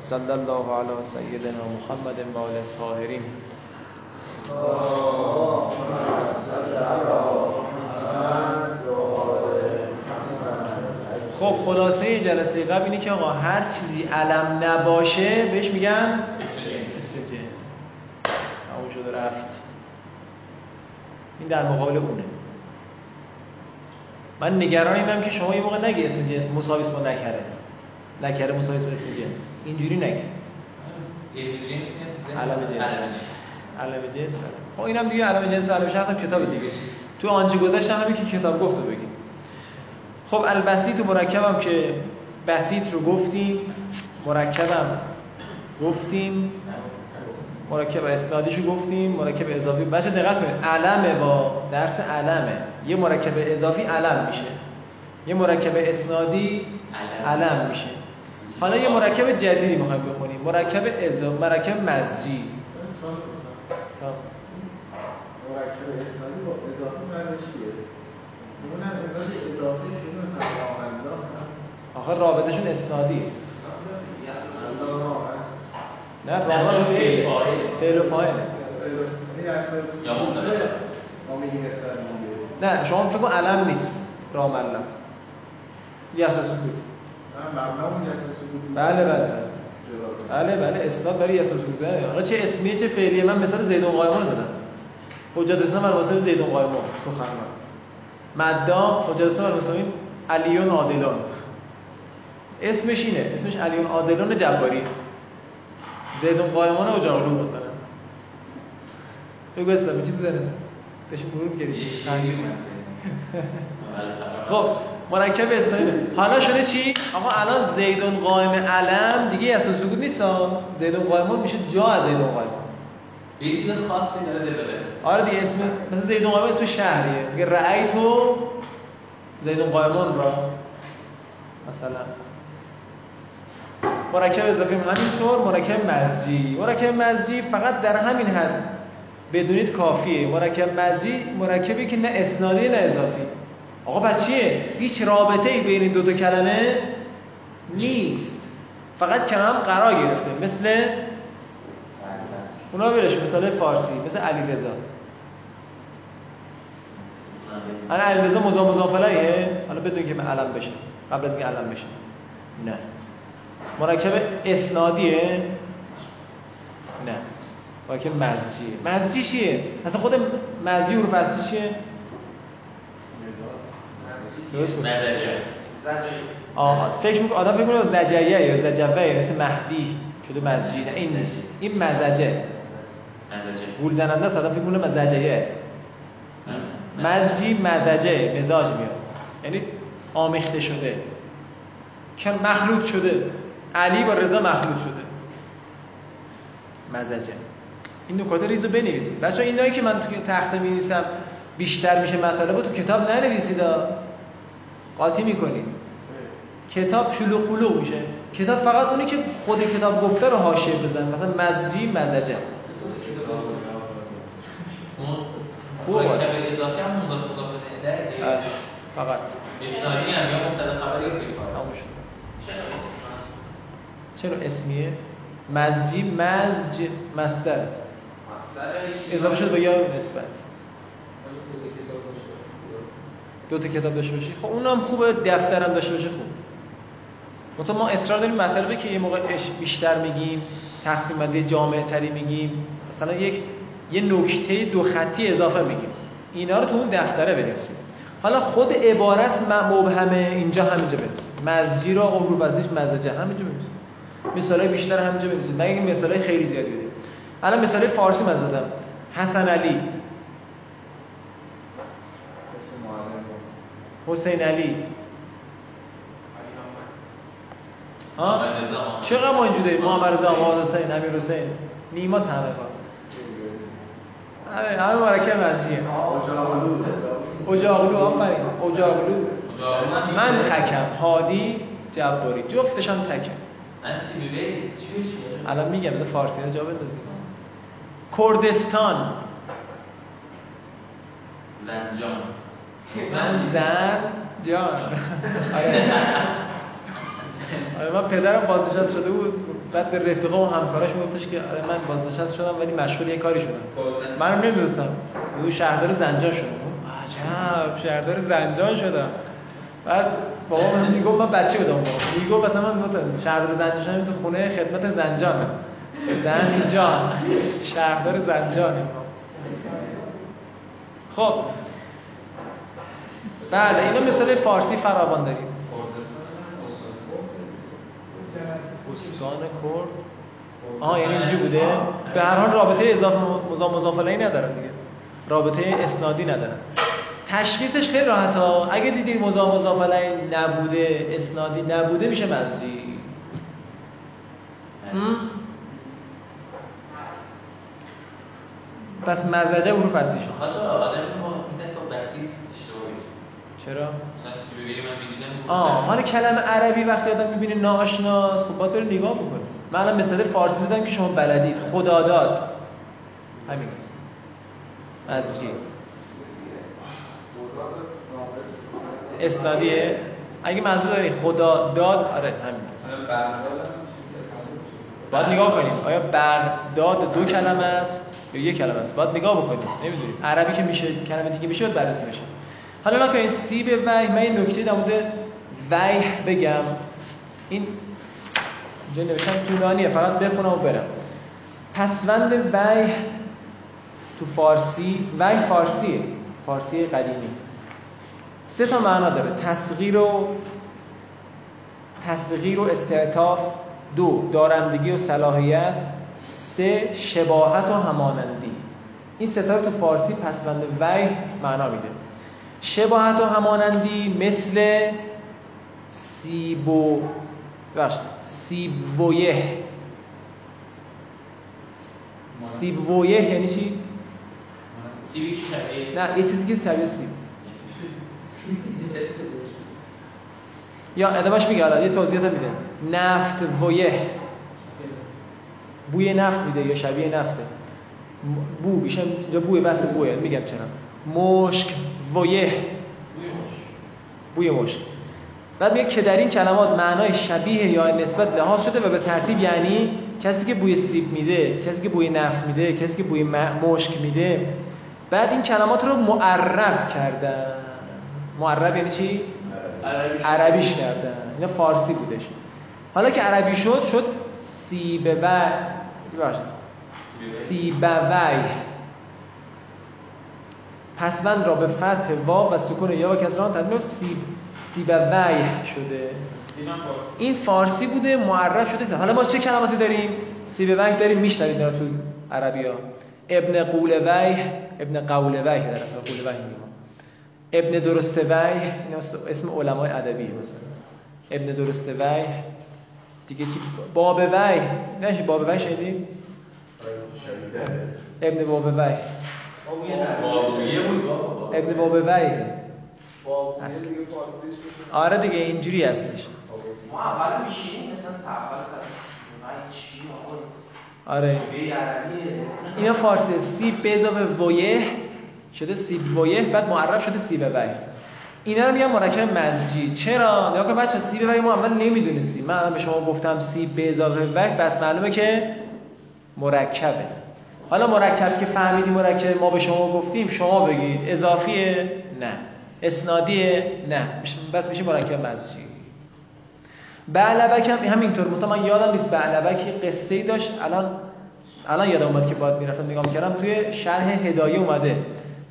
و صلی الله علی سیدنا محمد و آله الطاهرین. خب خلاصه جلسه قبل اینه که آقا هر چیزی علم نباشه بهش میگن اسم تموم شده رفت. این در مقابل اونه. من نگران اینم که شما یه موقع نگی اسم جنس مساوی با نکره نکره مساوی اسم جنس. اینجوری نگی علم جنس علم جنس. خب اینم دیگه علم جنس علم شخص هم کتاب دیگه. تو آنچه گذشته همین که کتاب گفته بگیم. خب البسیط و مرکبم که بسیط رو گفتیم. مرکبم گفتیم. مرکب اسنادیشو گفتیم. مرکب اضافی. بچه دقت کنید. علمه با درس علمه. یه مرکب اضافی علم میشه. یه مرکب اسنادی علم میشه. حالا یه مرکب جدیدی می‌خوایم بخونیم. مرکب اضافی مرکب مزجی. مرکب اسنادی با اضافی معنیش چیه؟ اون هم اضافی شده مثلا آخه رابطشون اسنادیه نه رابطه فعل فعل. و فاعل. نه شما فکر کن علم نیست. رام علم. یساس بود. بله بله بله. بله اسناد برای یساس بود آقا چه اسمیه چه فعلیه؟ من مثال زیدون قایمان زدم. حجت اسلام بر واسه زیدون قایمان سخنران مدا حجت اسلام بر واسه علیون عادلان اسمش اینه. اسمش علیون عادلان جباری. زیدون قایمان اجاقلو مثلا بگو اسلام چی تو زنه بهش مرور کردی خب. مرکب اسلامی حالا شده چی؟ آقا الان زیدون قائم علم دیگه اصلا سکوت نیست زیدون قائم میشه جا از زیدون قائم. یه چیز خاصی داره آره دیگه اسم مثلا زیدون قائم اسم شهریه. میگه رأیتو زیدون قائمان را. مثلا. مرکب اضافی همینطور مرکب مزجی مرکب مزجی فقط در همین حد بدونید کافیه. مرکب مزجی مرکبی که نه اسنادی نه اضافی. آقا بچیه هیچ رابطه بین دو تا کلمه نیست. فقط کلمه قرار گرفته. مثل اونا برش مثال فارسی مثل علی رضا الان علی رضا مضاف مضاف حالا بدون که علم بشه. قبل از اینکه علم بشه. نه. مرکب اسنادیه. نه. مرکب مزجیه. مزجی چیه؟ اصلا خود مزجی حروف اصلی چیه؟ درست بود؟ آها. فکر می‌کنه آدم فکر می‌کنه زجیه یا زجوه مثل مهدی شده مزجی نه این نیست. این مزجه. مزجه. گول زننده است. آدم فکر می‌کنه مزجیه مزجی مزجه. مزاج میاد. یعنی آمیخته شده. که مخلوط شده. علی با رضا مخلوط شده. مزجه. این نکات ریزو بنویسید. بچه اینایی که من تو تخته می‌نویسم بیشتر میشه مطالب تو کتاب ننویسید قاطی می‌کنید کتاب شلوغ پلوغ میشه. کتاب فقط اونی که خود کتاب گفته رو حاشیه بزن. مثلا مزجی مزجه. خوب است اضافه هم مضاف مضاف الیه فقط. اسنادی هم یا مبتدا خبری رو فکر تموم شد. چرا اسمیه؟ مزجی مزج مصدر. اضافه شد به یا نسبت. دو تا کتاب داشته باشی خب اونم خوبه دفترم داشته باشه خوب. منتها ما اصرار داریم مطلبه که یه موقع بیشتر میگیم تقسیم بندی جامع تری میگیم مثلا یک یه نکته دو خطی اضافه میگیم. اینا رو تو اون دفتره بنویسیم. حالا خود عبارت مبهمه اینجا همینجا بنویسیم. مزجی رو عمرو وزیش مزجه همینجا بنویسیم. مثالای بیشتر همینجا بنویسید مگه مثالای خیلی زیادی بدیم الان مثال فارسی من زدم. حسن علی. حسین علی. ها چقدر ما اینجوری داریم؟ محمد رضا محمد حسین امیر حسین. نیما همه کار آره همه مرکب مزجیه. اجاقلو آفرین. اجاقلو من تکم. هادی جباری. جفتش هم تکم. من سیبیلی. الان میگم بذار فارسی جا بندازید کردستان. زنجان. من زن جان. آره. آره من پدرم بازنشست شده بود. بعد به رفیقه و همکاراش میگفتش که آره من بازنشست شدم ولی مشغول یه کاری شدم. منم نمی‌دونستم. او شهردار زنجان شدم. عجب. شهردار زنجان شدم. بعد بابا من می‌گفت من بچه بودم بابا. می‌گفت مثلا من شهردار زنجان شدم تو خونه خدمت زنجان. زنجان شهردار زنجان. خب بله اینا مثال فارسی فراوان داریم. استان کرد. آها یعنی اینجوری بوده؟ به هر حال رابطه اضافه مضاف مضاف ندارن دیگه. رابطه اسنادی ندارن. تشخیصش خیلی راحت ها. اگه دیدید مضاف مضاف نبوده اسنادی نبوده میشه مزجی پس مزرجه حروف اصلی شد آدم بسیط چرا؟ آه حالا کلمه عربی وقتی آدم می‌بینه ناآشناست خب باید بره نگاه بکنه. من الان مثال فارسی زدم که شما بلدید. خدا داد همین. از چی؟ اسنادیه اگه منظور داری خدا داد آره همین. باید نگاه کنیم آیا بغداد دو کلمه است یا یک کلمه است؟ باید نگاه بکنیم نمی‌دونیم عربی که میشه کلمه دیگه میشه باید بررسی بشه حالا که این سی به وحی من این نکته در مورد وحی بگم. این اینجا نوشتم طولانیه فقط بخونم و برم. پسوند وحی تو فارسی وحی فارسیه فارسی قدیمی. سه تا معنا داره تصغیر و تصغیر و استعطاف دو دارندگی و صلاحیت سه شباهت و همانندی. این ستا تو فارسی پسوند وحی معنا میده. شباهت و همانندی مثل سیبو بخش سیبویه سیبویه یعنی چی؟ سیبی که شبیه نه یه چیزی که شبیه سیب. یا ادامش میگه یه توضیح میده. نفت ویه بوی نفت میده یا شبیه نفته. بو بیشتر اینجا بوی بس بویه میگم چرا. مشک. ویه. بوی مشک. بعد میگه که در این کلمات معنای شبیه یا نسبت لحاظ شده و به ترتیب یعنی کسی که بوی سیب میده کسی که بوی نفت میده کسی که بوی مشک میده. بعد این کلمات رو معرب کردن. معرب یعنی چی؟ عربیش کردن. اینا فارسی بودش. حالا که عربی شد شد سیبه و سیبه پسوند را به فتح واو و سکون یا و کسران تبدیل سیب سیبویه شده این فارسی بوده معرب شده. حالا ما چه کلماتی داریم؟ سیبویه داریم میشنوید در تو عربی ها ابن قولویه ابن قولویه در اصل قولویه میگیم. ابن درستویه این اسم علمای ادبی مثلا. ابن درستویه دیگه چی؟ باب وی. نه باب وی شنیدید ابن باب وی. ابن باب وی آره دیگه اینجوری هستش. ما اول میشینیم مثلا چی آره. اینا فارسی سیب به اضافه ویه شده سیب ویه بعد معرب شده سیب وی. اینا رو میگن مرکب مزجی چرا؟ نگاه کن بچه سیب وی ما اول نمی‌دونستیم. من به شما گفتم سیب به اضافه وی بس معلومه که مرکبه. حالا مرکب که فهمیدی مرکب ما به شما گفتیم شما بگید. اضافیه؟ نه. اسنادیه؟ نه. بس میشه مرکب مزجی بعلبک هم همینطور. متا من یادم نیست بعلبک قصه ای داشت. الان الان یادم اومد که باید می‌رفتم نگاه می‌کردم. توی شرح هدایه اومده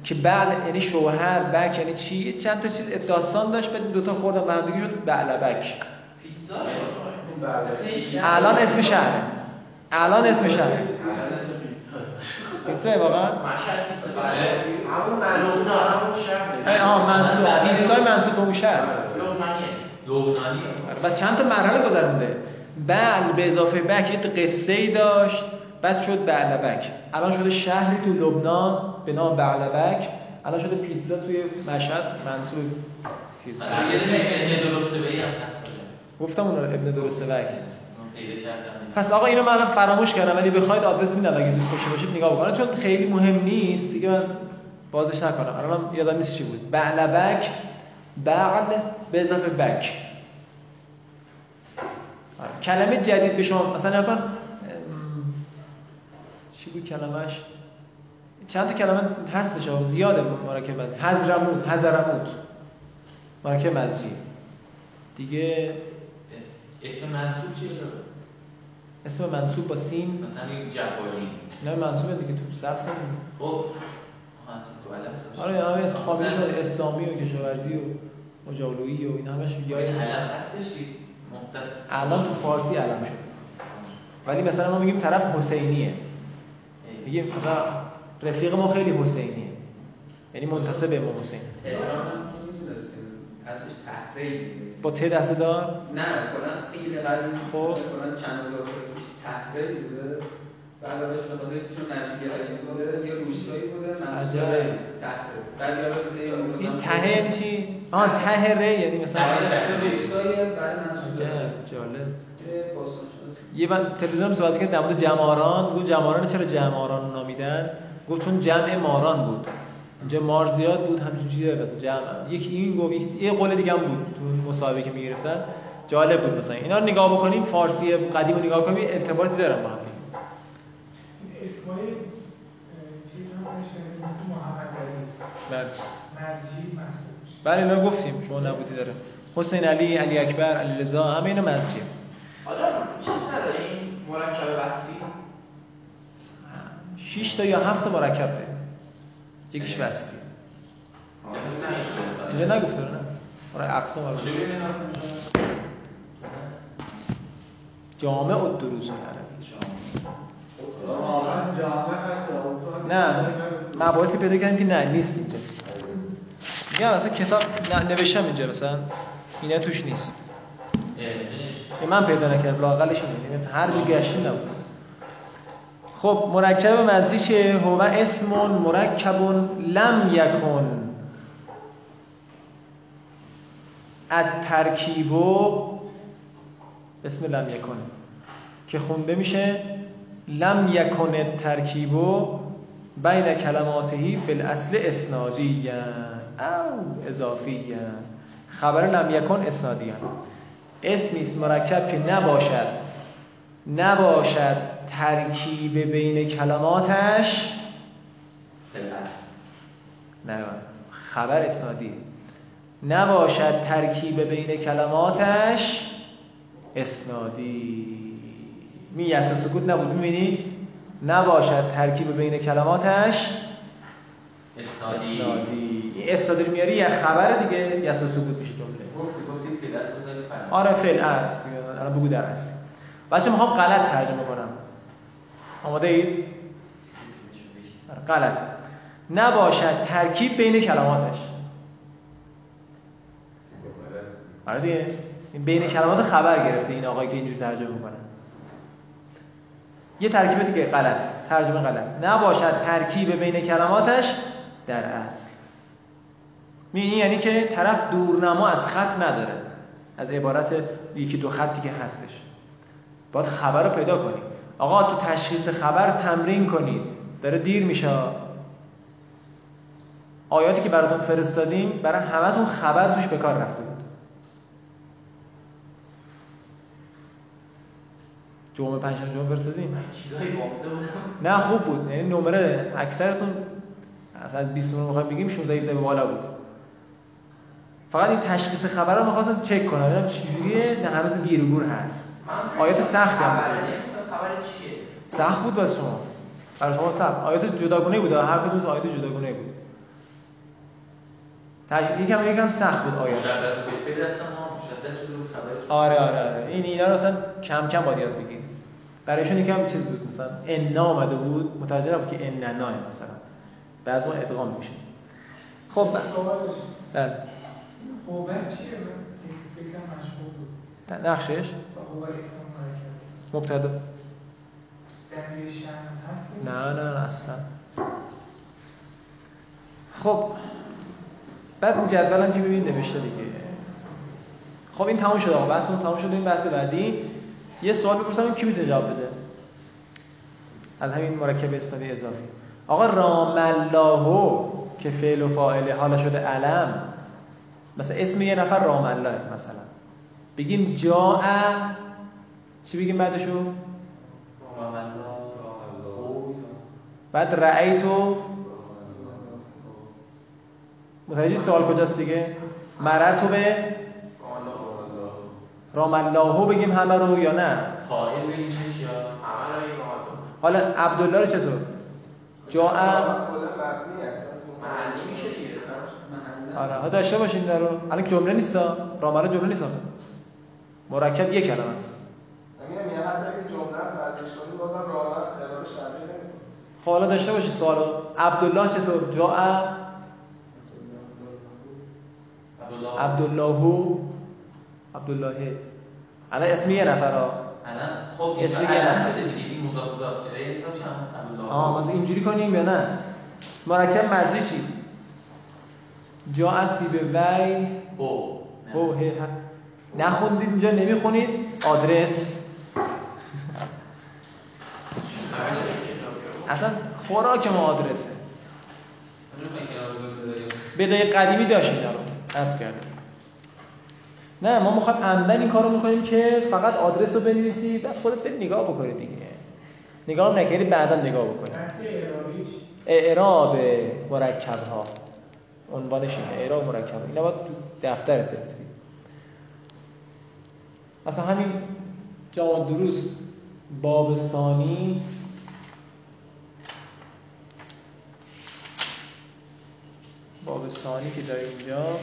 که بعل یعنی شوهر بک یعنی چی؟ چند تا چیز داستان داشت بعد دو تا خوردن به هم دیگه شد بعلبک الان اسم شهر. الان اسم شهر پیتزا واقعا همون منصوب همون شهر آه به اون شهر لبنانی و چند تا مرحله گذرونده بل به اضافه بک یه قصه ای داشت بعد شد بعلبک الان شده شهری تو لبنان به نام بعلبک الان شده پیتزا توی مشهد منصوب چیز گفتم اون ابن درسته بک پس آقا اینو من فراموش کردم ولی بخواید آدرس میدم اگه دوست داشته باشید نگاه بکنید. چون خیلی مهم نیست دیگه من بازش نکنم. الان من یادم نیست چی بود. بعلبک بعد به اضافه بک. کلمه جدید به شما مثلا نکن چی بود کلمهش چند تا کلمه هستش زیاده مرکب مزجی حضرموت حضرموت مرکب مزجی دیگه اسم منصوب چیه؟ اسم منصوب با سین مثلا یک جباری نه منصوبه دیگه تو صرف کنیم خب آره آره فامیلش اسلامی و کشاورزی و مجاولویی و این همش یاد علم هستش الان تو فارسی علم شد. ولی مثلا ما میگیم طرف حسینیه. میگیم مثلا رفیق ما خیلی حسینیه. یعنی منتسب به امام حسین. با ته دسته دار؟ نه کلا خیلی قدیم خب. کلا چند هزار سال پیش تحریر بوده. بعد ازش به خاطر چون نزدیکی بوده یه روستایی بوده عجب. بعد این ته یعنی چی؟ آه ته ره یعنی مثلا روستایی برای عجب جالب. یه من تلویزیون صحبت کرد در مورد جماران گفت جماران چرا جماران نامیدن؟ گفت چون جمع ماران بود. اینجا مار زیاد بود همچین چیزی مثلا جمع. یکی این گفت یه قول دیگه هم بود تو مصاحبه که می‌گرفتن. جالب بود مثلا. اینا رو نگاه بکنیم فارسی قدیم رو نگاه کنیم ارتباطی دارن با هم. اسمای بله. مسجد بله اینا گفتیم شما نبودی داره. حسین علی علی اکبر علی رضا همه اینا مسجد حالا چیز نداریم مرکب وصفی؟ 6 تا یا 7 تا مرکب داریم. یکیش وصفی اینجا نگفته نه برای اقسام جامع و دروس عربی نه مباحثی پیدا کردیم که نه نیست اینجا میگم مثلا کتاب نوشتم اینجا مثلا اینا توش نیست من پیدا نکردم لاقلش اینه هر جا گشتیم نبود خب مرکب مزی چه هو اسم مرکب لم یکن الترکیب اسم لم یکن که خونده میشه لم یکن الترکیب بین کلماتهی فی الاصل اسنادی او اضافی خبر لم یکن اسنادی اسمی است مرکب که نباشد. نباشد. ترکیب بین کلماتش نه خبر اسنادی. نباشد ترکیب بین کلماتش اسنادی. می یسه سکوت نبود می‌بینید نباشد ترکیب بین کلماتش اسنادی. اسنادی. اسنادی رو میاری یه خبر دیگه یسه سکوت میشه جمله. آره فعل است الان بگو در است بچه می‌خوام غلط ترجمه کنم. آماده اید؟ غلط. نباشد ترکیب بین کلماتش. آره دیگه. این بین کلمات خبر گرفته این آقایی که اینجور ترجمه می‌کنه. یه ترکیب دیگه غلط. ترجمه غلط. نباشد ترکیب بین کلماتش در اصل. می‌بینی؟ یعنی که طرف دورنما از خط نداره. از عبارت یکی دو خطی که هستش. باید خبر رو پیدا کنید آقا تو تشخیص خبر تمرین کنید. داره دیر میشه. آیاتی که براتون فرستادیم برای همتون خبر توش به کار رفته بود. جمعه پنجشنبه جمعه فرستادیم؟ نه خوب بود. یعنی نمره اکثرتون از 20 نمره می‌خوایم بگیم 16 17 به بالا بود. فقط این تشخیص خبر رو می‌خواستم چک کنم. ببینم چجوریه. نه هنوز گیر و گور هست آیات سختی هم چیه سخت بود واسه شما. برای شما سخت. آیات جداگونه بود. هر کدوم آیات جداگونه بود. تشریح یکم یکم سخت بود آیات آره آره آره. این اینا رو اصلا کم کم باید یاد بگیرید برایشون یکم چیز بود. مثلا ان آمده بود. متوجه نبود که ان نه مثلا. بعضی ما ادغام میشه. خب بله. قوت چیه؟ من فکرم مشغول بود. نقشش؟ مبتدا. نه نه اصلا. خب بعد این جدولم که ببین نوشته دیگه. خب این تموم شد آقا. بحثمون تموم شد. این بحث بعدی. یه سوال بپرسم کی می‌تونه جواب بده؟ از همین مرکب اسنادی اضافی. آقا رام الله که فعل و فاعل حالا شده علم. مثلا اسم یه نفر رام الله مثلا. بگیم جاء. چی بگیم بعدشو بعد رأیتو متوجه سوال کجاست دیگه؟ مررتو به رام الله بگیم همه رو یا نه؟ فاعل یا حالا عبدالله رو چطور؟ جا آره ها داشته باشین در رو. الان جمله نیستا. رامله جمله نیست مرکب یک کلمه است. یه حتی اگه جمله بازم راه اعراب شرعی نمی‌کنه. خب حالا داشته باشید سوالو. عبدالله چطور؟ جا عبدالله. عبدالله. عبدالله. الان اسم یه نفر ها خب اسم یه نفر. شده دیگه این مضاف مضاف الیه عبدالله. آه مثلا اینجوری کنیم یا نه؟ مرکب مرجی چی؟ جا اسی به وی. او او. نخوندید اینجا نمی‌خونید؟ آدرس. اصلا خوراک ما آدرسه. بدای قدیمی داشت اینا رو حذف کرده نه ما می‌خوایم عمدن این کارو می‌کنیم که فقط آدرس رو بنویسی بعد خودت بری نگاه بکنی دیگه. نگاه هم نکردی بعدا نگاه بکنی اعراب مرکب ها عنوانش اینه اعراب مرکب ها. اینا باید تو دفترت بنویسی اصلا همین جوان دروس باب ثانی باب ثانی که داریم اینجا.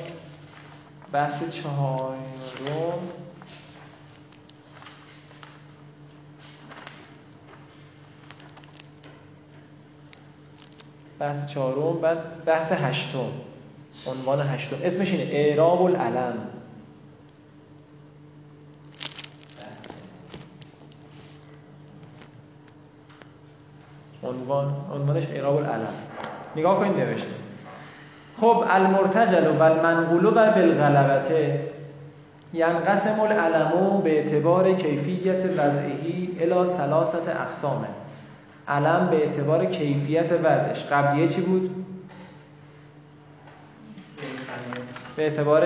بحث چهارم. بحث چهارم بعد بحث هشتم. عنوان هشتم. اسمش اینه اعراب العلم. عنوان عنوانش اعراب العلم. نگاه کنید نوشته. خب المرتجل و المنقول و بالغلبته ینقسم العلم به اعتبار کیفیت وضعهی الى ثلاثت اقسامه علم به اعتبار کیفیت وضعش. قبلیه چی بود؟ به اعتبار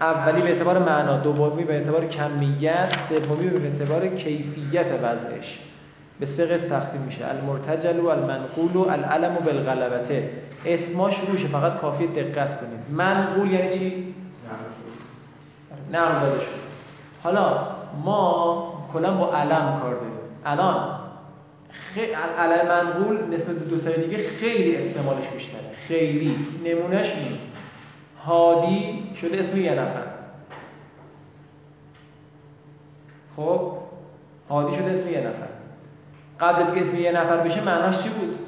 اولی به اعتبار معنا دومی به اعتبار کمیت سومی به اعتبار کیفیت وضعش. به سه قسم تقسیم میشه. المرتجل و المنقول و العلم و بالغلبته اسماش روشه فقط کافی دقت کنید. منقول یعنی چی؟ نقل. داده شد. حالا ما کلا با علم کار داریم. الان خی... علم منقول نسبت به دو تای دیگه خیلی استعمالش بیشتره. خیلی. نمونهش این هادی شده اسم یه نفر. خب؟ هادی شده اسم یه نفر. قبل از که اسم یه نفر بشه معناش چی بود؟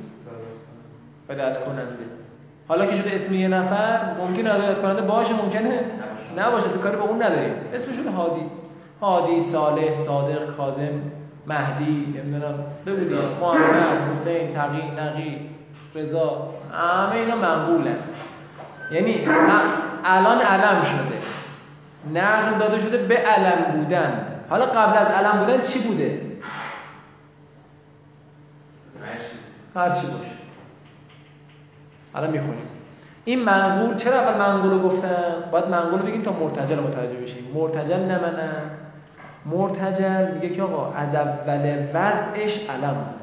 هدایت کننده. حالا که شده اسم یه نفر ممکن هدایت کننده باشه ممکنه نباشه. اصلا کاری به اون نداریم. اسمشون هادی. هادی صالح صادق کاظم مهدی نمی‌دونم. بگو دیگه محمد حسین تقی نقی رضا. همه اینا منقولن. یعنی الان علم شده. نقل داده شده به علم بودن. حالا قبل از علم بودن چی بوده؟ هر چی باشه. الان می‌خونیم. این منقول چرا اول منقول رو گفتم؟ باید منقول رو بگیم تا مرتجل متوجه بشیم. مرتجل نمنم مرتجل میگه که آقا از اول وضعش علم بوده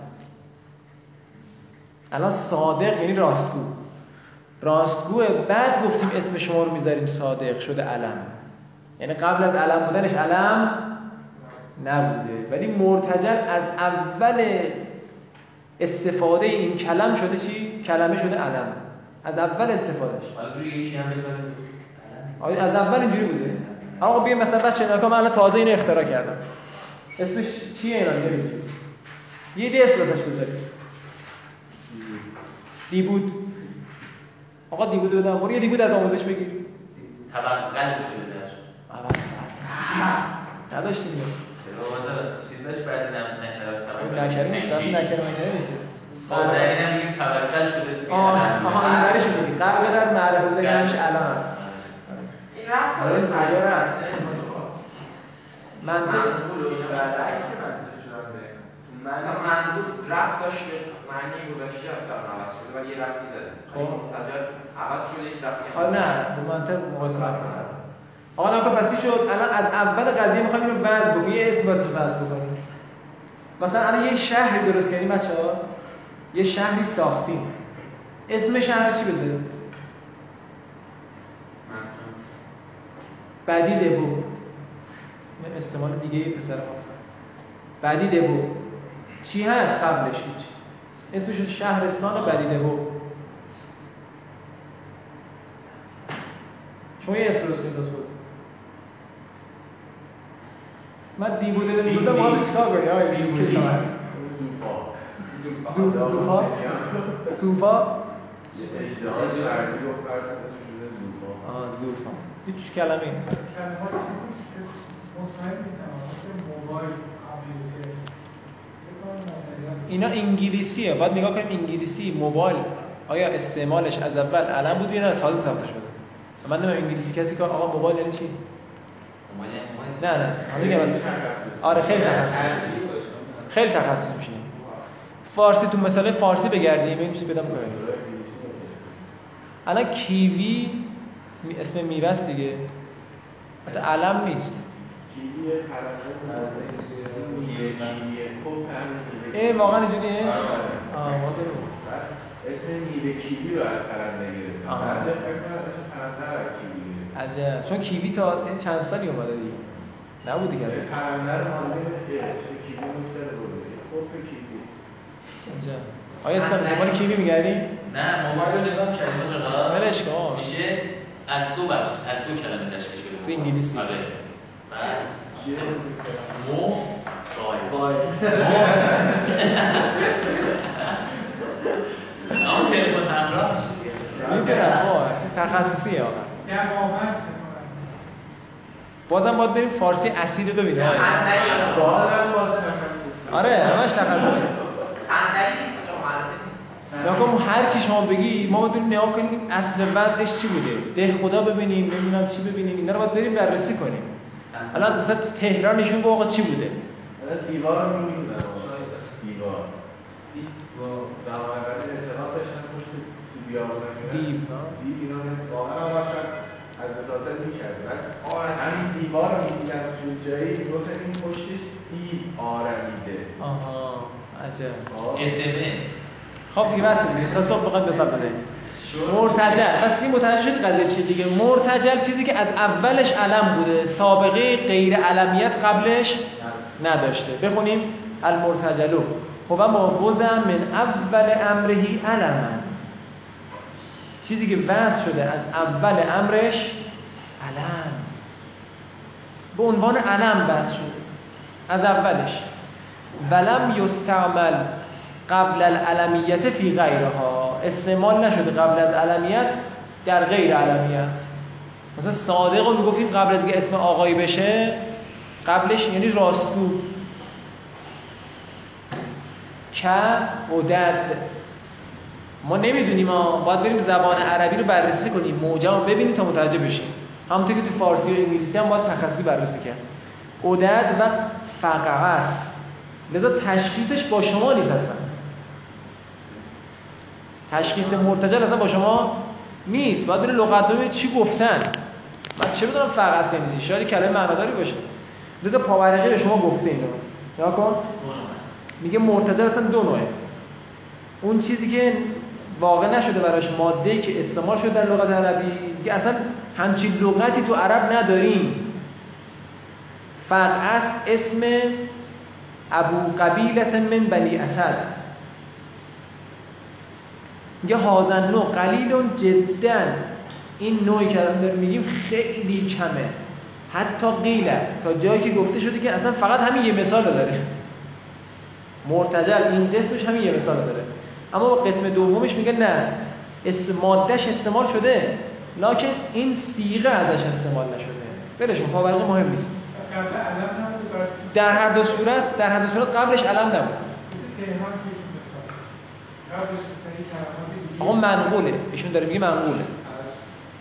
الان صادق یعنی راستگو. راستگوه بعد گفتیم اسم شما رو می‌ذاریم صادق شده علم. یعنی قبل از علم بودنش علم نبوده. ولی مرتجل از اول استفاده این کلم شده چی؟ کلمه شده علم. از اول استفادهش. روی هم آیا از اول اینجوری بوده. آقا بیا مثلا بچه نکا من الان تازه اینو اختراع کردم. اسمش چیه اینا؟ یه دی اسم ازش بذاریم دی بود آقا دی بود بدم برو یه دی بود از آموزش بگیر. طبقل شده در اول نداشتیم. چرا؟ مثلا چیز داشت نم- نشرات نکره نیست مکره نیست خب در این شده توی آه. آها این برش میگی قرق در معرفه بوده که همیشه علم این رفت آره، کجا رفت؟ منطق برعکس منطقشون هم به مثلا منقول رفت داشته معنی گذاشته از در عوض شده ولی یه رفتی داره. خب. منتجر عوض شده هیچ رفتی هم حالا نه. به منطق مقایسه نکنم آقا نکن پس چی شد؟ الان از اول قضیه می‌خوایم اینو وضع بکنیم. یه اسم واسه وضع بکنیم. مثلا الان یه شهری درست کردیم بچه‌ها؟ یه شهری ساختیم. اسم شهر چی بذاریم؟ بعدی دبو. استعمال دیگه پسر هستن بعدی دبو. چی هست قبلش هیچ؟ اسمش شهرستان بعدی دبو. شما یه اسم درست کنید بود من دی بوده دی بوده ما چیکار کنیم؟ آقای دی بوده زوفا زوفا زوفا هیچ کلمه. کامپیوتر اینا انگلیسیه. باید نگاه کنیم انگلیسی موبایل آیا استعمالش از اول علم بود یا نه؟ تازه ساخته شده. من نمی‌دونم انگلیسی کسی که آقا موبایل یعنی چی؟ نه نه. آره خیلی تخصص. خیلی تخصص میشه فارسی تو مثال فارسی بگردیم. این چیزی بدم کنیم الان کیوی اسم میوه است دیگه. حتی علم نیست. ای واقعا اینجوریه؟ آه اسم میوه کیوی رو از پرنده گرفتم. عجب چون کیوی تا این چند سالی اومده دیگه. نبودی که. پرنده رو مانده کیوی برده؟ خب کیوی. عجب آیا اسم دنبال کیوی میگردی؟ نه موبایل رو نگاه کردیم آقا ولش کن. میشه از دو بخش از دو کلمه تشکیل شده. تو انگلیسی. آره. بعد؟ مو بای اما تلفن همراه. می‌دونم آه تخصصیه آقا. بازم باید بریم فارسی اصیل رو ببینیم. آره همش تخصصی. صندلی نیست تو معرفه نیست. نگاه هر چی شما بگی ما باید بریم نگاه کنیم اصل وضعش چی بوده. ده خدا ببینیم نمی‌دونم چی ببینیم اینا رو باید بریم بررسی کنیم. الان مثلا تهران نشون آقا چی بوده؟ دیوار رو می‌دونم دیوار. با دماغی اعتقاد داشتن پشت تو بیابون دیو، دیو واقعا از اساسا می‌کرد بعد همین دیوار رو می‌دیدن تو جایی می‌گفتن این پشتش دیو آرمیده. آها. عجب. آه. SMS خب دیگه بس دیگه. تا صبح بخواد حساب بده. مرتجل. پس این متوجه شد قضیه چیه دیگه؟ مرتجل چیزی که از اولش علم بوده. سابقه غیر علمیت قبلش نداشته. بخونیم. المرتجلو. هو مافوزا من اول امرهی علما. چیزی که وضع شده از اول امرش علم. به عنوان علم وضع شده. از اولش. ولم یستعمل قبل العلمیت فی غیرها. استعمال نشده قبل از علمیت در غیر علمیت. مثلا صادق رو می‌گفتیم قبل از که اسم آقایی بشه قبلش یعنی راستو که عدد ما نمی‌دونیم ما باید بریم زبان عربی رو بررسی کنیم. موجم رو ببینیم تا متوجه بشیم. همونطور که تو فارسی و انگلیسی هم باید تخصصی بررسی کرد عدد و فقعه است. لذا تشخیصش با شما نیست اصلا تشخیص مرتجل اصلا با شما نیست. باید بریم لغت چی گفتن. من چه بدونم است یعنی چی؟ شاید کلمه معناداری باشه. لذا پاورقی به شما گفته اینو. نگاه کن. میگه مرتجل اصلا دو نوعه. اون چیزی که واقع نشده براش ماده که استعمال شده در لغت عربی که اصلا همچین لغتی تو عرب نداریم. فرق است اسم ابو قبیلت من بنی اسد. میگه هازن نوع قلیل جدا این نوعی که الان داریم میگیم خیلی کمه. حتی قیله. تا جایی که گفته شده که اصلا فقط همین یه مثال داره. مرتجل این قسمش همین یه مثال داره. اما با قسم دومش میگه نه. اسم مادهش استعمال شده. لکن این سیغه ازش استعمال نشده. بلش کن پاورقی مهم نیست. در هر دو صورت در هر دو صورت قبلش علم نبود. آقا منقوله. ایشون داره میگه منقوله.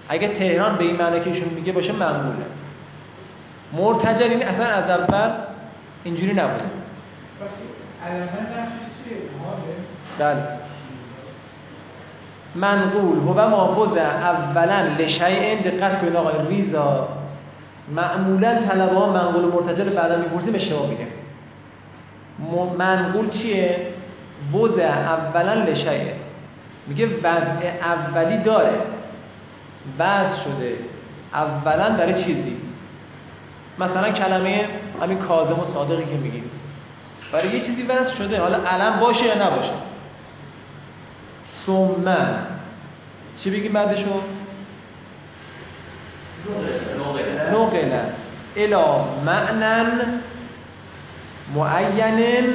اگه تهران به این معنی که ایشون میگه باشه منقوله. مرتجل این اصلا از اول اینجوری نبوده؟ بله. منقول هو مافوز اولا لشیء دقت کنید آقای ریزا معمولا طلبه ها منقول مرتجل بعدا می‌پرسیم اشتباه میگه. منقول چیه؟ وضع اولا لشیه میگه وضع اولی داره. وضع شده. اولا برای چیزی. مثلا کلمه همین کاظم و صادقی که میگیم. برای یه چیزی وضع شده. حالا علم باشه یا نباشه؟ ثم. چی بگیم بعدشو؟ نقل الى معنن معین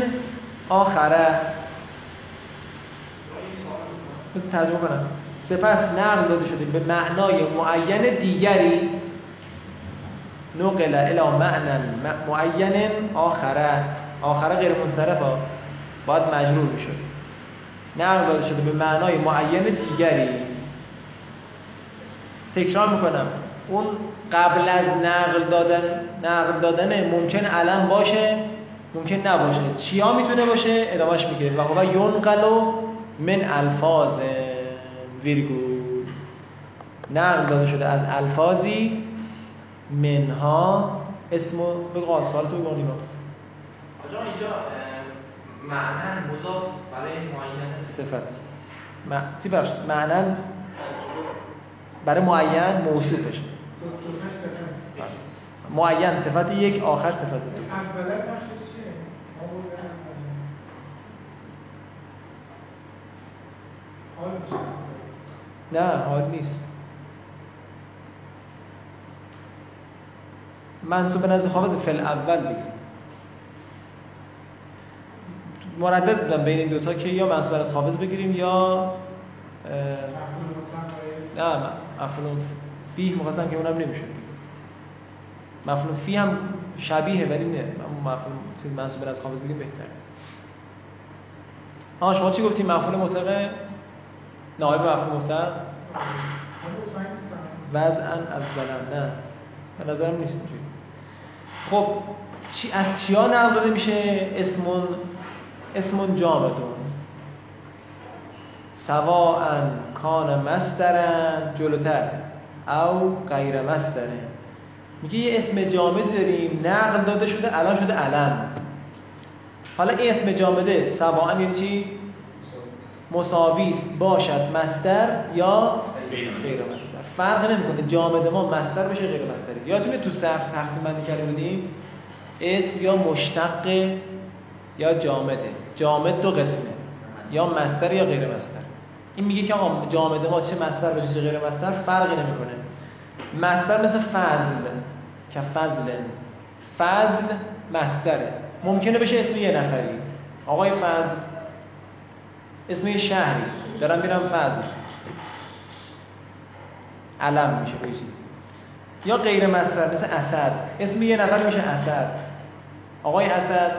آخره. بس ترجمه کنم. سپس نقل داده شده به معنای معین دیگری. نقل الى معنن معین آخره. آخره غیر منصرف ها باید مجرور می‌شد. نقل داده شده به معنای معین دیگری. تکرار می‌کنم. اون قبل از نقل دادن نقل دادن ممکن علم باشه ممکن نباشه. چیا می‌تونه باشه؟ ادامهش میگه. و هو ینقلو من الفاظ. ویرگول نقل داده شده از الفاظی. منها اسم بگو سوالتو بگو نیما آجا اینجا معنی مضاف برای معین صفت. م... چی معنی برای معین موصوفش. معین صفت یک آخر صفت دو. نه حال نیست. منصوب به نظر حافظ فل اول بگیم مردد بودم بین این دوتا که یا منصوب از حافظ بگیریم یا نه مفعول فیه مقصم که اونم نمی‌شد مفعول فی هم شبیه ولی نه. اما مفعول منصوب از حافظ بگیم بهتره. آها شما چی گفتیم مفعول مطلق نایب مفعول مطلق؟ من. وضعا اولا نه. به نظرم نیست اینجوری. خب چی از چیا نقل داده میشه اسمون اسمون جامدون؟ سواء کان مسترن جلوتر. او غیر مستره. میگه یه اسم جامد داریم نقل داده شده الان شده علم. حالا این اسم جامده سواء یعنی چی؟ مساوی است. باشد مستر یا غیر مستر. فرق نمی‌کنه. جامد ما مستر بشه غیر مستری. یادتونه تو صرف تقسیم بندی کرده بودیم؟ اسم یا مشتق یا جامده. جامد دو قسمه. یا مستر یا غیر مستر. این میگه که آقا جامد ما چه مستر بشه چه غیر مستر فرقی نمی‌کنه. مستر مثل فضل. که فضل فضل مستره ممکنه بشه اسم یه نفری. آقای فضل اسم یه شهری. دارم میرم فضل. علم میشه به چیزی. یا غیر مصدر مثل اسد. اسم یه نفر میشه اسد. آقای اسد.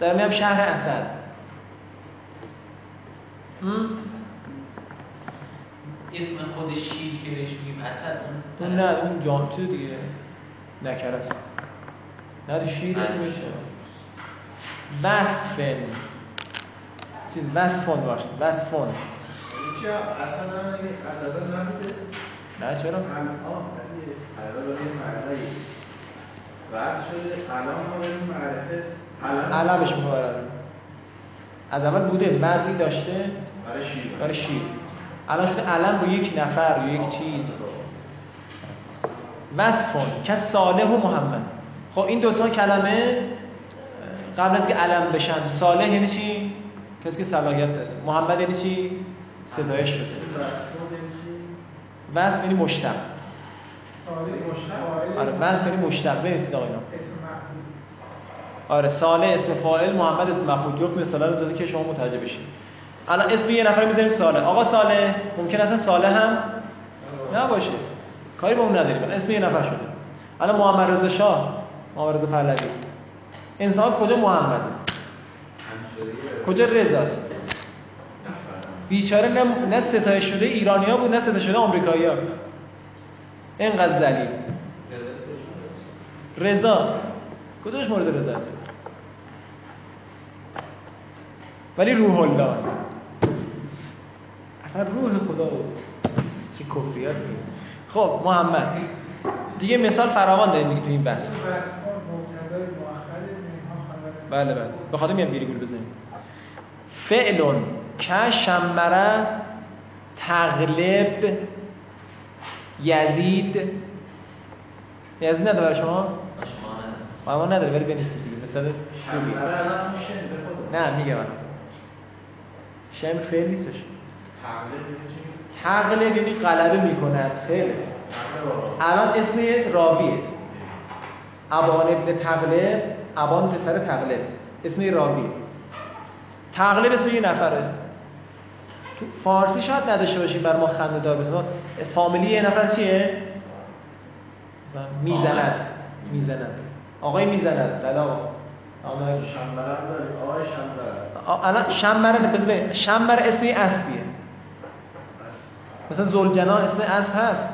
بله. میرم شهر اسد؟ اسم خود شیر که بهش میگیم اسد اون اون نه اون جان چیز دیگه. نکره است نه شیر اسمش وصفن. چیز وصفون باشه. وصفون نه چرا؟ علمش می‌کنه از اول بوده وضعی داشته؟ برای شیر. برای شیر. الان شده علم رو یک نفر رو یک چیز. وصفون که صالح و محمد. خب این دوتا کلمه قبل از که علم بشن صالح یعنی چی؟ کسی که صلاحیت داره. محمد یعنی چی؟ ستایش شده. وصف یعنی مشتق. آره وصف یعنی مشتق. بنویسید آقا اینا اسم مفعول. آره صالح اسم فاعل محمد اسم مفعول. جفت مثلا رو داده که شما متوجه بشید الان اسم یه نفر می‌ذاریم صالح آقا صالح ممکن اصلا صالح هم نباشه. کاری با اون نداریم. اسم یه نفر شده. الان محمد رضا شاه محمد رضا پهلوی. انسان کجا محمده کجا رضاست بیچاره نه, نه ستایش شده ایرانیا بود نه ستایش شده آمریکایی‌ها. اینقدر ذلیل. رضا کدومش مورد رضایت ولی روح الله اصلا اصلا روح خدا بود چه کفریات میگه؟ خب محمد دیگه مثال فراوان داریم دیگه تو این بحث. بله بله. به خاطر میام ویرگول بزنیم. فعل که شمره تغلب یزید. یزید نداره برای شما؟ ما نداره ولی بنویسید دیگه. خود نه میگم شم فعل نیستش. تغلب یعنی غلبه می‌کند فعل. الان اسم راویه. ابان ابن تغلب ابان پسر تغلب اسم راویه. تغلب اسم یه نفره. تو فارسی شاید نداشته باشیم بر ما خنده دار بسید فامیلی یه نفر چیه؟ می‌زند. می‌زند. آقای می‌زند. سلام. آقای هم داری؟ آقای آ- الان شمبر بذار شمبر اسم یه اسبیه مثلا زلجنا اسم اسب هست.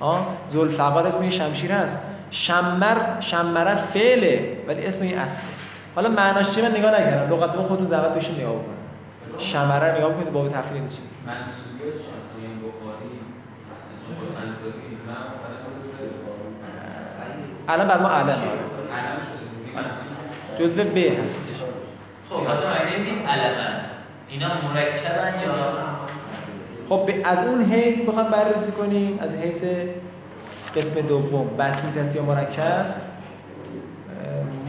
آه زلفقار اسم شمشیر هست. شمر شمره فعله ولی اسم اسبه حالا معناش چیه؟ من نگاه نکردم. لغت خودتون زحمت بشین نگاه بکنید. شمره رو نگاه بکنید باب من مثلا خود الان بر ما علم جزء ب هست. خب مثلا این علمن. اینا مرکبن یا خب به- از اون حیث بخوام بررسی کنیم. از حیث قسم دوم. بسیط است یا مرکب؟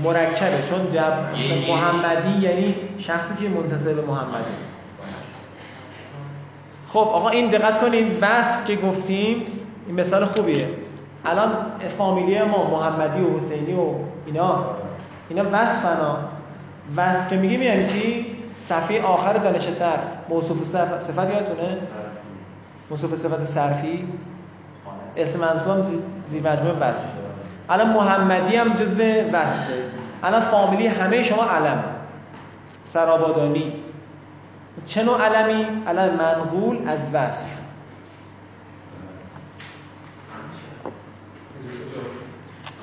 مرکبه. چون جب یعنی- محمدی یعنی شخصی که منتصب به محمدی. خب آقا این دقت کنید وصف که گفتیم این مثال خوبیه. الان فامیلی ما محمدی و حسینی و اینا. اینا وصفنا وصف که میگیم یعنی چی؟ صفحه آخر دانش صرف. موصوف صرف صفت یادتونه؟ موصوف صفت صرفی؟ اسم منصوب زیر مجموعه وصف الان محمدی هم جزو وصفه. الان فامیلی همه شما علم. سرابادانی. چه نوع علمی؟ علم منقول از وصف.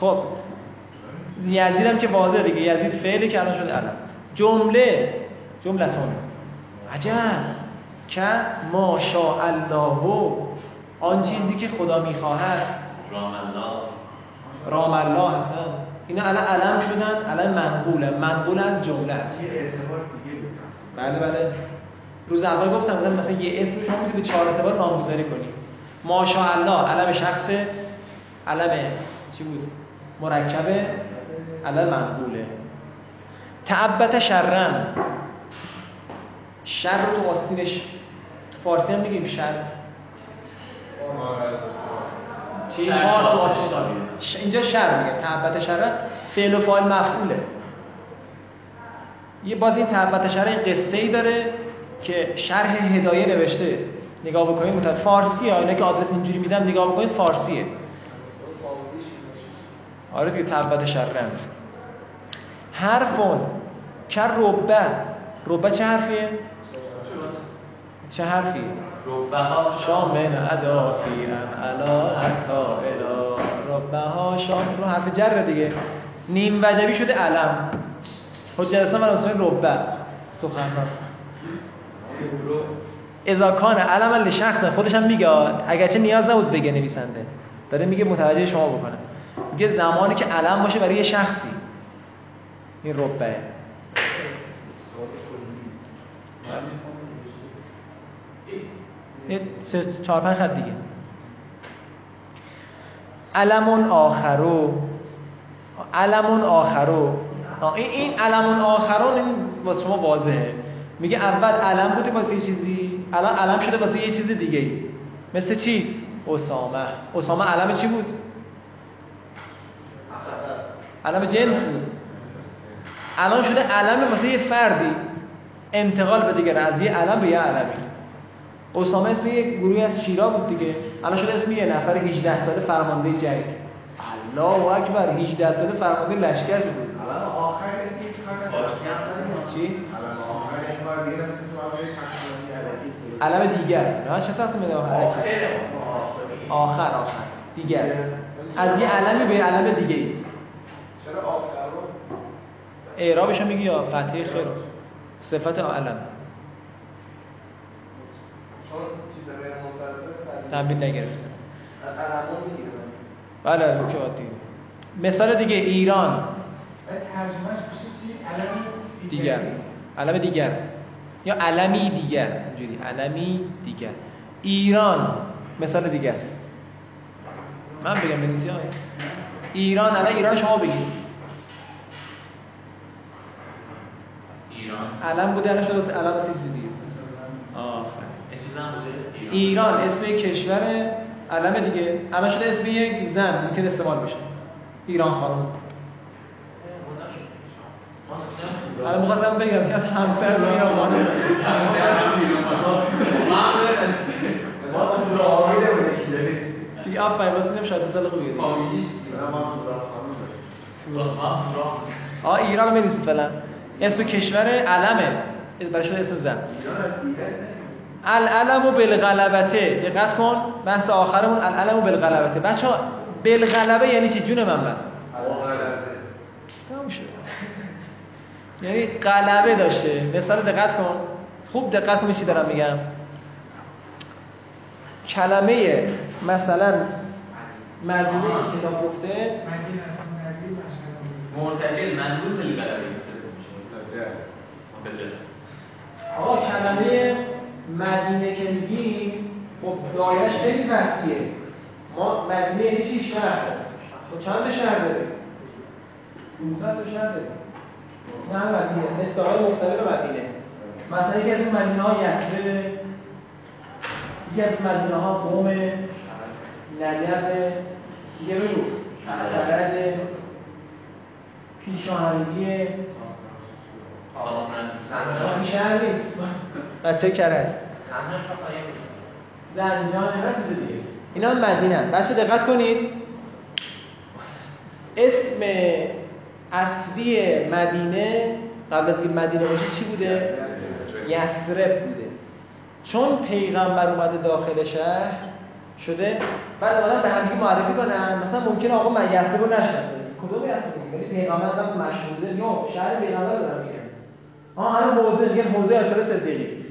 خب یزید هم که واضحه دیگه. یزید فعلی که الان شده علم جمله جملتون. عجب. که ما شاء الله آن چیزی که خدا می‌خواهد. رام الله رام الله هستن اینا الان علم شدن علم منقوله. منقول از جمله است. یه اعتبار دیگه بله بله. روز اول گفتم بودم مثلا یه اسم شما می‌تونید به چهار اعتبار نامگذاری کنید ماشاءالله. علم شخص علم چی بود؟ مرکبه علم منقوله. تعبت شرن. شر رو تو آستینش تو فارسی هم میگیم شر. چی؟ شر مار تو آستین. ش- اینجا شر میگه. تعبت شرن فعل و فاعل مفعوله. یه باز این تعبت شرح این قصه ای داره که شرح هدایه نوشته. نگاه بکنید متف... فارسی ها اینا که آدرس اینجوری میدم نگاه بکنید فارسیه. آره دیگه تعبت شرن حرفون. که ربه؟ ربه چه حرفیه؟ چه حرفیه؟ ربه ها شامن ادافی علا حتی الا. ربه ها شام رو حرف جر دیگه. نیم وجبی شده علم. حجت اسلام و رسول ربه. سخنران اذا کان علما لشخص خودش هم میگه اگرچه نیاز نبود بگه نویسنده. داره میگه متوجه شما بکنه. میگه زمانی که علم باشه برای یه شخصی. این ربه یه چهار پنج خط دیگه. علمون آخرو. علمون آخرو. این این علمون آخرون این واسه شما واضحه. میگه اول علم بوده واسه یه چیزی الان علم شده واسه یه چیز دیگه مثل چی؟ اسامه. اسامه علم چی بود؟ علم جنس بود. الان شده علم واسه یه فردی. انتقال به دیگه از یه علم به یه علمی. اسامه اسم یه گروهی از شیرا بود دیگه. الان شده اسم یه نفر 18 ساله فرمانده جنگ. الله اکبر 18 ساله فرمانده لشکر بود. الان آخر چی؟ آخر علم. دیگر. نه چه تصمیم میده آخر آخر. دیگر. از یه علمی به یه علم دیگه ای چرا آخر رو اعرابش رو میگی یا فتحه خیر. صفت علم. چون چیز غیر تنبیه نگرفته. بله که عادی. مثال دیگه ایران. دیگر. علم دیگر. یا علمی دیگر. اینجوری. علمی دیگر. ایران. مثال دیگه است. من بگم بنویسی ایران الان ایران شما بگید ایران علم بوده الان شده علم سی دیگه. آفرین. ایران. اسم یک کشور علم دیگه. الان شده اسم یک زن ممکن استعمال بشه ایران خانم. الان می‌خواستم بگم که همسر از ایران خانم. دیگه آفرین واسه میگم شاید مثال خوبیه دیگه. آه ایران رو بنویسید فعلا. اسم کشور علمه. برای شده اسم زن. العلم و بالغلبته. دقت کن. بحث آخرمون العلم و بالغلبته. بچه ها بالغلبه یعنی چی؟ جون تمام شد. یعنی غلبه داشته. مثال دقت کن. خوب دقت کن چی دارم میگم؟ کلمه مثلا مدینه که کتاب گفته مرتجل منظور بالغلبه استفاده مرتجل آقا کلمه مدینه که میگیم خب دایرش خیلی وسیعه. ما مدینه یعنی چی؟ شهر خب چند تا شهر داریم؟ 15 تا شهر داریم. نه مدینه استعاره مختلف مدینه. مثلا یکی از اون مدینه ها یسره یکی از اون مدینه ها قوم نجف دیگه بگو کرج پیشاهنگی شهر نیست. بچه کرج. زنجان دیگه. اینا هم مدینه بس دقت کنید. اسم اصلی مدینه قبل از اینکه مدینه باشه چی بوده؟ یسرب. بوده. چون پیغمبر اومده داخل شهر شده؟ بعد اومدن به همدیگه معرفی کنن. مثلا ممکنه آقا من یسرب رو نشناسه. کدوم یسرب؟ ولی پیغمبر وقت مشهور بوده یا شهر پیغمبر رو دارن میگن. آها همه حوزه میگن حوزه آیت صدیقی.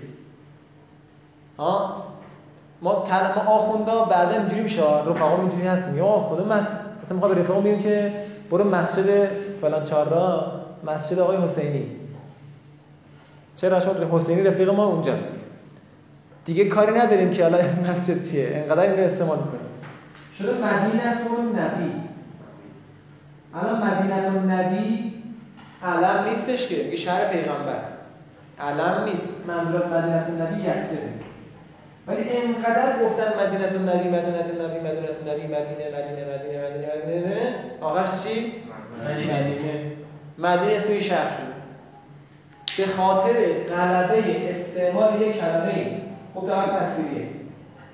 ها ما تل... ما آخوندا بعضا اینجوری میشه رفقا اینجوری هستیم. یا کدوم مسجد مثلا می‌خوام به رفقا میگم که برو مسجد فلان چهارراه مسجد آقای حسینی. چرا؟ چون حسینی رفیق ما اونجاست. دیگه کاری نداریم که حالا اسم مسجد چیه. انقدر اینو استعمال می‌کنیم. شده مدینتون نبی. الان مدینتون نبی علم نیستش که. میگه شهر پیغمبر. علم نیست. منظور از مدینتون نبی یسره ولی انقدر گفتن مدینه النبی مدینه النبی مدینه النبی مدینه مدینه مدینه مدینه مدینه آخرش چی؟ مدینه. مدینه. اسم شهر شد. به خاطر غلبه استعمال یک کلمه خب در تصویریه.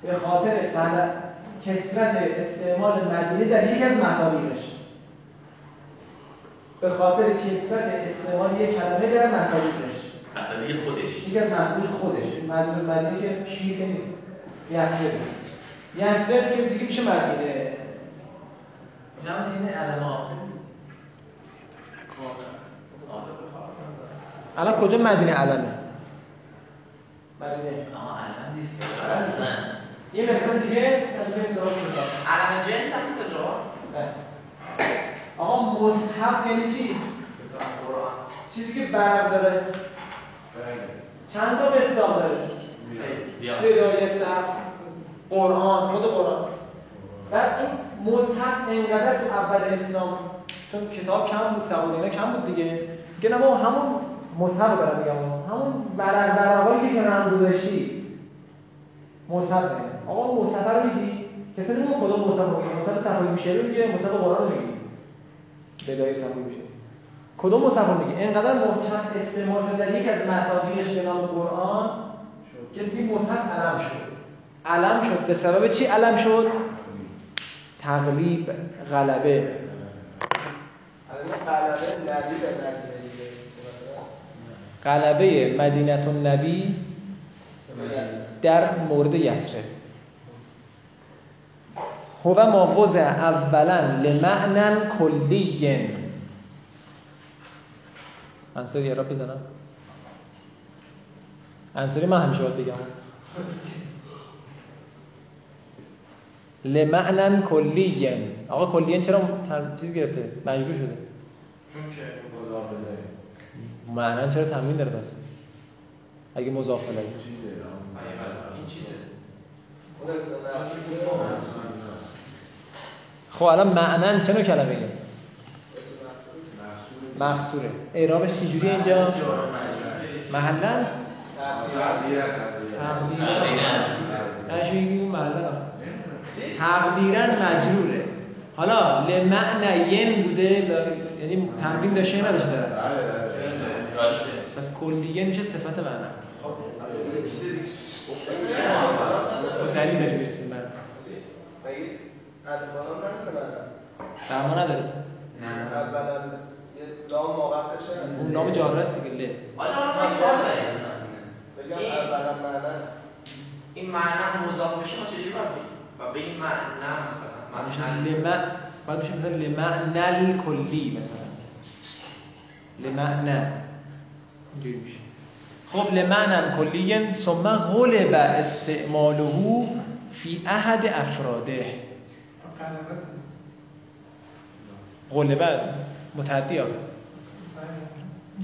به خاطر غلب... کسرت استعمال مدینه در یک از مصادیقش به خاطر کسرت استعمال یک کلمه در مصادیقش اصلی خودش. یکی از مسئول خودش. مسئول مدینه که شیر که نیست. یسرب یسرب که دیگه میشه مدینه اینا هم این علما. الان کجا مدینه علمه؟ مدینه. آها علم نیست. یه مثال دیگه. علم جنس هم نیست جواب. نه. آقا مصحف یعنی چی؟ چیزی که برق داره. چند تا اسلام داره؟ هدایت صف قرآن خود قرآن. بعد این مصحف انقدر تو اول اسلام چون کتاب کم بود سواد اینا کم بود دیگه. نه ما همون مصحف دارم میگم. همون ورق ورقایی که کنار گذاشتی. مصحف. آقا مصحف رو میدی؟ کسی نمیگه کدوم مصحف رو میگه. مصحف صفحه میشه میگه مصحف قرآن رو میگه. بدایه صفحه میشه. کدوم مصحف میگه انقدر مصحف استعمال شده در یک از مصادیقش به نام قرآن که دیگه مصحف علم شد. علم شد. به سبب چی علم شد؟ تقلیب غلبه. غلبه مدینت النبی در مورد یسرب هو ما وضع اولا لمعنى کلی انصاری یه را بزنم. انصاری من همیشه باید بگم. لمعنن کلیین آقا کلیین چرا چیز گرفته؟ مجبور شده. چون که معنن چرا تنوین داره پس؟ اگه مضاف الیه این چیزه. خب الان معنن چه نوع کلمه ایه مخصوره اعرابش چجوری اینجا؟ محلن؟ تقدیرن مجروره. حالا لمعنین بوده یعنی تنوین داشته یا نداشته در اصل؟ داشته پس کلیه میشه صفت معنا با دلیل داریم. نداره ما نداره. اولا یه لام موقفشه اون نام جاره است دیگه دارم بگم این- اولا معنا این معنا مضاف بشه ما چجوری باید؟ و به این معنا مثلا لما بعد میشه مثلا لمعنى کلی مثلا لمعنى اینجوری میشه. خب لمعنى کلی ثم غلب استعماله فی احد افراده. غلبه متعدی آقا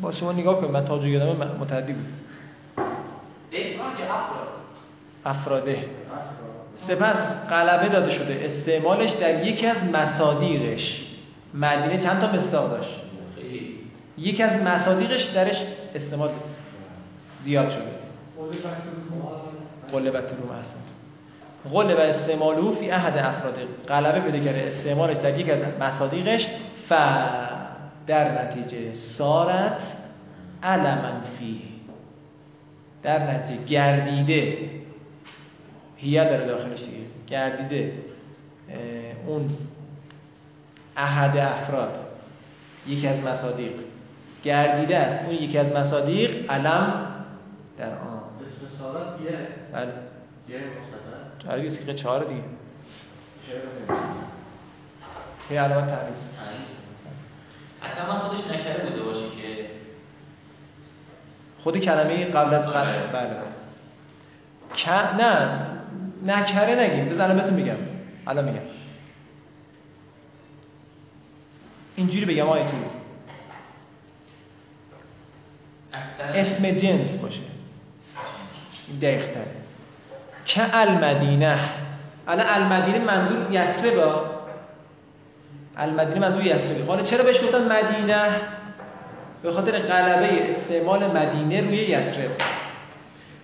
با شما نگاه کنید من تا جو یادم متعدی بود. افراد یا افراد؟ افراده. سپس غلبه داده شده. استعمالش در یکی از مصادیقش. مدینه چند تا مصداق داشت؟ خیلی. یکی از مصادیقش درش استعمال زیاد شده. قلبت روم احسن قلب استعمالو فی احد افراد غلبه کرده استعمالش در یکی از مصادیقش ف در نتیجه سارت علما فی در نتیجه گردیده. هیه داره داخلش دیگه. گردیده. اون احد افراد. یکی از مصادیق. گردیده است. اون یکی از مصادیق علم در آن. اسم سالت یه. بله. یه مستقر آره سیغه چهار دیگه. ته علامت تعریض حتما خودش نکره بوده باشه که خود کلمه قبل از قبل آره. بله بله. نه نکره نگیم بذار الان بهتون میگم. الان میگم. اینجوری بگم آیه چیز. اسم جنس باشه. دقیق‌تر که المدینه؟ الان المدینه منظور یسرب المدینه منظور یسرب حالا چرا بهش گفتن مدینه؟ به خاطر غلبه استعمال مدینه روی یسرب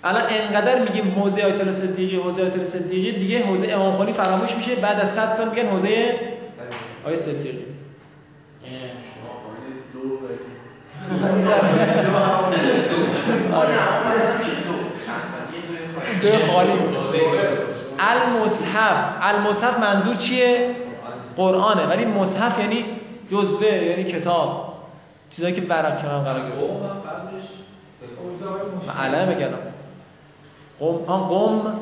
الان انقدر میگیم حوزه آیت الله صدیقی حوزه آیت الله صدیقی دیگه حوزه امام خمینی فراموش میشه بعد از 100 سال میگن حوزه آیت صدیقی. دو دو خالی. المصحف. المصحف منظور چیه؟ قرآنه. ولی مصحف یعنی جزوه یعنی کتاب. چیزایی که برق کنار قرار گرفته. علم بگم قم آن قم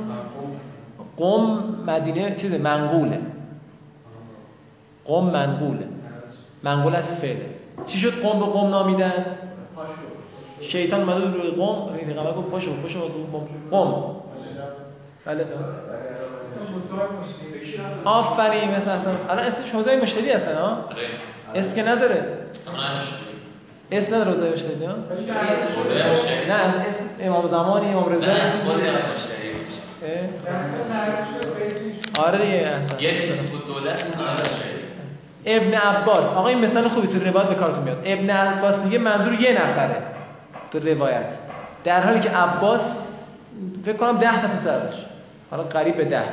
قم مدینه چیزه؟ منقوله. قم منقوله. منقول از فعله. چی شد؟ قم به قم نامیدن؟ شیطان بود روی قم پیغمبر گفت پاشو پاشو قم قم بله. آفرین مثلا اصلا. الان اسمش حوزه مشتری هستن ها؟ آره. اسم که نداره. اسم نداره حوزه مشتری ها. نه از اسم امام زمانی امام رضا؟ آره دیگه اصلا. یک دولت آره ابن عباس. آقا این مثال خوبی تو روایت به کارتون میاد. ابن عباس میگه منظور یه نفره. تو روایت. در حالی که عباس فکر کنم ده تا پسر داشت. حالا قریب به ده.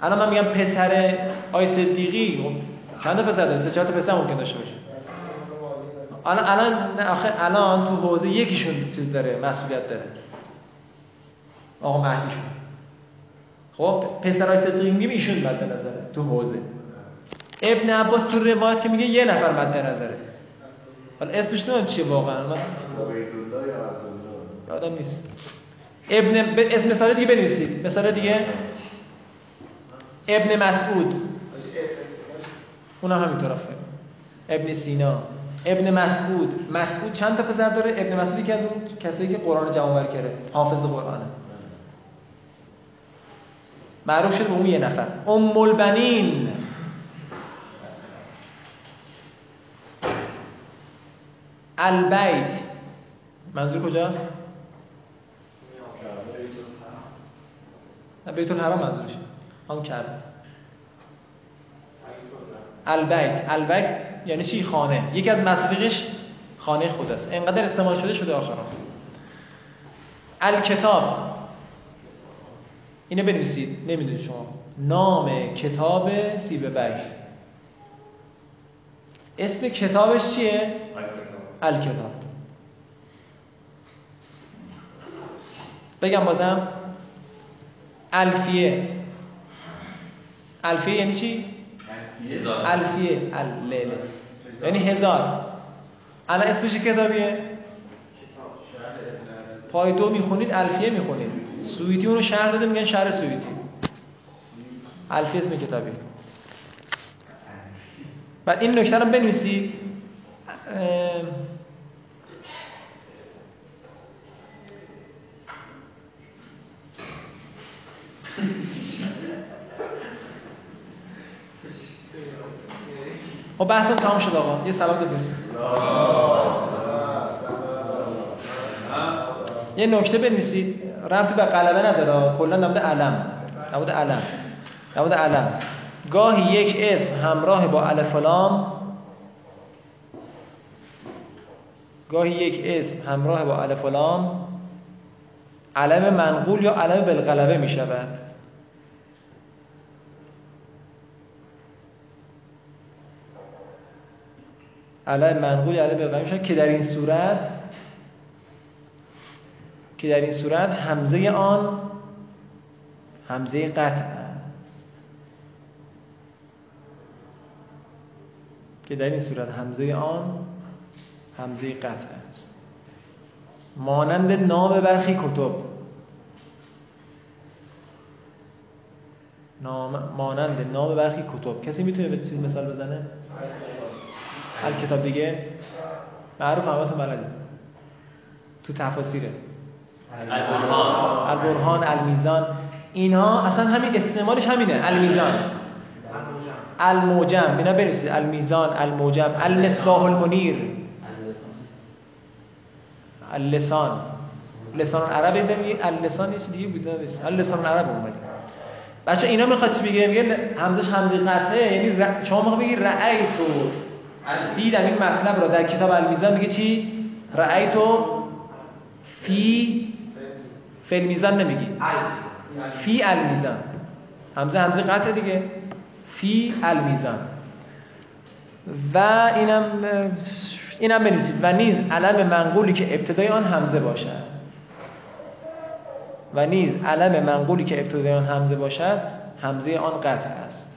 الان من میگم پسر آی صدیقی خب چند تا پسر سه چهار تا پسر ممکن داشته باشه. الان الان آخه الان تو حوزه یکیشون چیز داره مسئولیت داره. آقا مهدیشون. خب پسرای صدیقی میگیم ایشون مد نظره تو حوزه. ابن عباس تو روایت که میگه یه نفر مد نظره. حالا اسمش نمی‌دونم چیه واقعا؟ من یادم نیست. ابن ب... اسم مثال دیگه بنویسید. مثال دیگه؟ ابن مسعود. اونم همینطور آفرین. ابن سینا. ابن مسعود. مسعود چند تا پسر داره؟ ابن مسعود یکی از اون کسایی که قرآن جمع آوری کرده. حافظ قرآنه. معروف شده به اون یه نفر. ام البنین البیت. منظور کجاست؟ نه بیت الحرام منظورش. همون کعبه. البیت. البیت یعنی چی؟ خانه. یکی از مصادیقش خانه خداست انقدر استعمال شده شده آخرا الکتاب. اینو بنویسید. نمی‌دونید شما. نام کتاب سیب بگ اسم کتابش چیه؟ الکتاب. بگم بازم الفیه. الفیه یعنی چی؟ الفیه اللیله یعنی هزار. الان اسمش کتابیه؟ پای دو می‌خونید الفیه می‌خونید. سویتی اونو شهر داده میگن شهر سویتی. الفیه اسم کتابی. و این نکته رو بنویسید. خب بحثم تمام شد آقا. یه سلام بفرستید. یه نکته بنویسید. ربطی به قلبه نداره. کلا نبود علم. نبود علم. نبود علم. گاهی یک اسم همراه با الف لام گاهی یک اسم همراه با الف لام علم منقول یا علم بالغلبه می شود. علم منقول یا علم بالغلبه می شود که در این صورت که در این صورت همزه آن همزه قطع است. که در این صورت همزه آن همزه قطع است. مانند نام برخی کتب. نام مانند نام برخی کتب. کسی می‌تونه به چیز مثال بزنه؟ هر کتاب دیگه؟ معروف همه تو بلدی. تو تفاسیره. البرهان. البرهان المیزان. اینها اصلا همین استعمالش همینه. المیزان. الموجم. اینا برسید. المیزان الموجم. المصباح المنیر. اللسان. لسان عرب میگه اللسان چیز دیگه بوده اللسان عرب اومد بچه اینا می‌خواد چی بگه؟ میگه همزش همزه قطعه یعنی ر... شما می‌خواد بگی رأیتو دیدم این مطلب رو در کتاب المیزان میگه چی؟ رأیتو فی فی میزان نمیگی. فی المیزان. همزه همزه قطع دیگه. فی المیزان. و اینم اینم بنویسید. و نیز علم منقولی که ابتدای آن همزه باشد. و نیز علم منقولی که ابتدای آن همزه باشد همزه آن قطع است.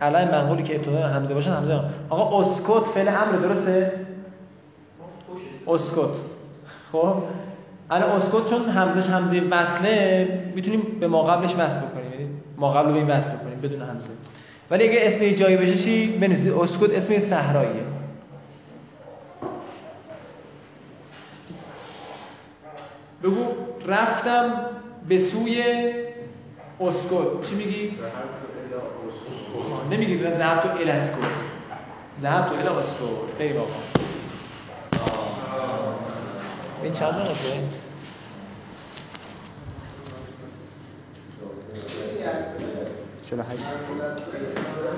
علم منقولی که ابتدای آن همزه باشد همزه آن آقا اسکت فعل امر درسته؟ اسکت. خب؟ الان اسکت چون همزش همزه وصله می‌تونیم به ما قبلش وصل بکنیم. یعنی ما قبل به این وصل بکنیم بدون همزه ولی اگه اسم جایی بشه چی؟ بنویسید اسکت اسم صحراییه. بگو رفتم به سوی اسکت چی میگی؟ نمیگی ذهب تو ال اسکت ذهب تو ال اسکت بریم آقا این چند نقطه است؟ چرا هشت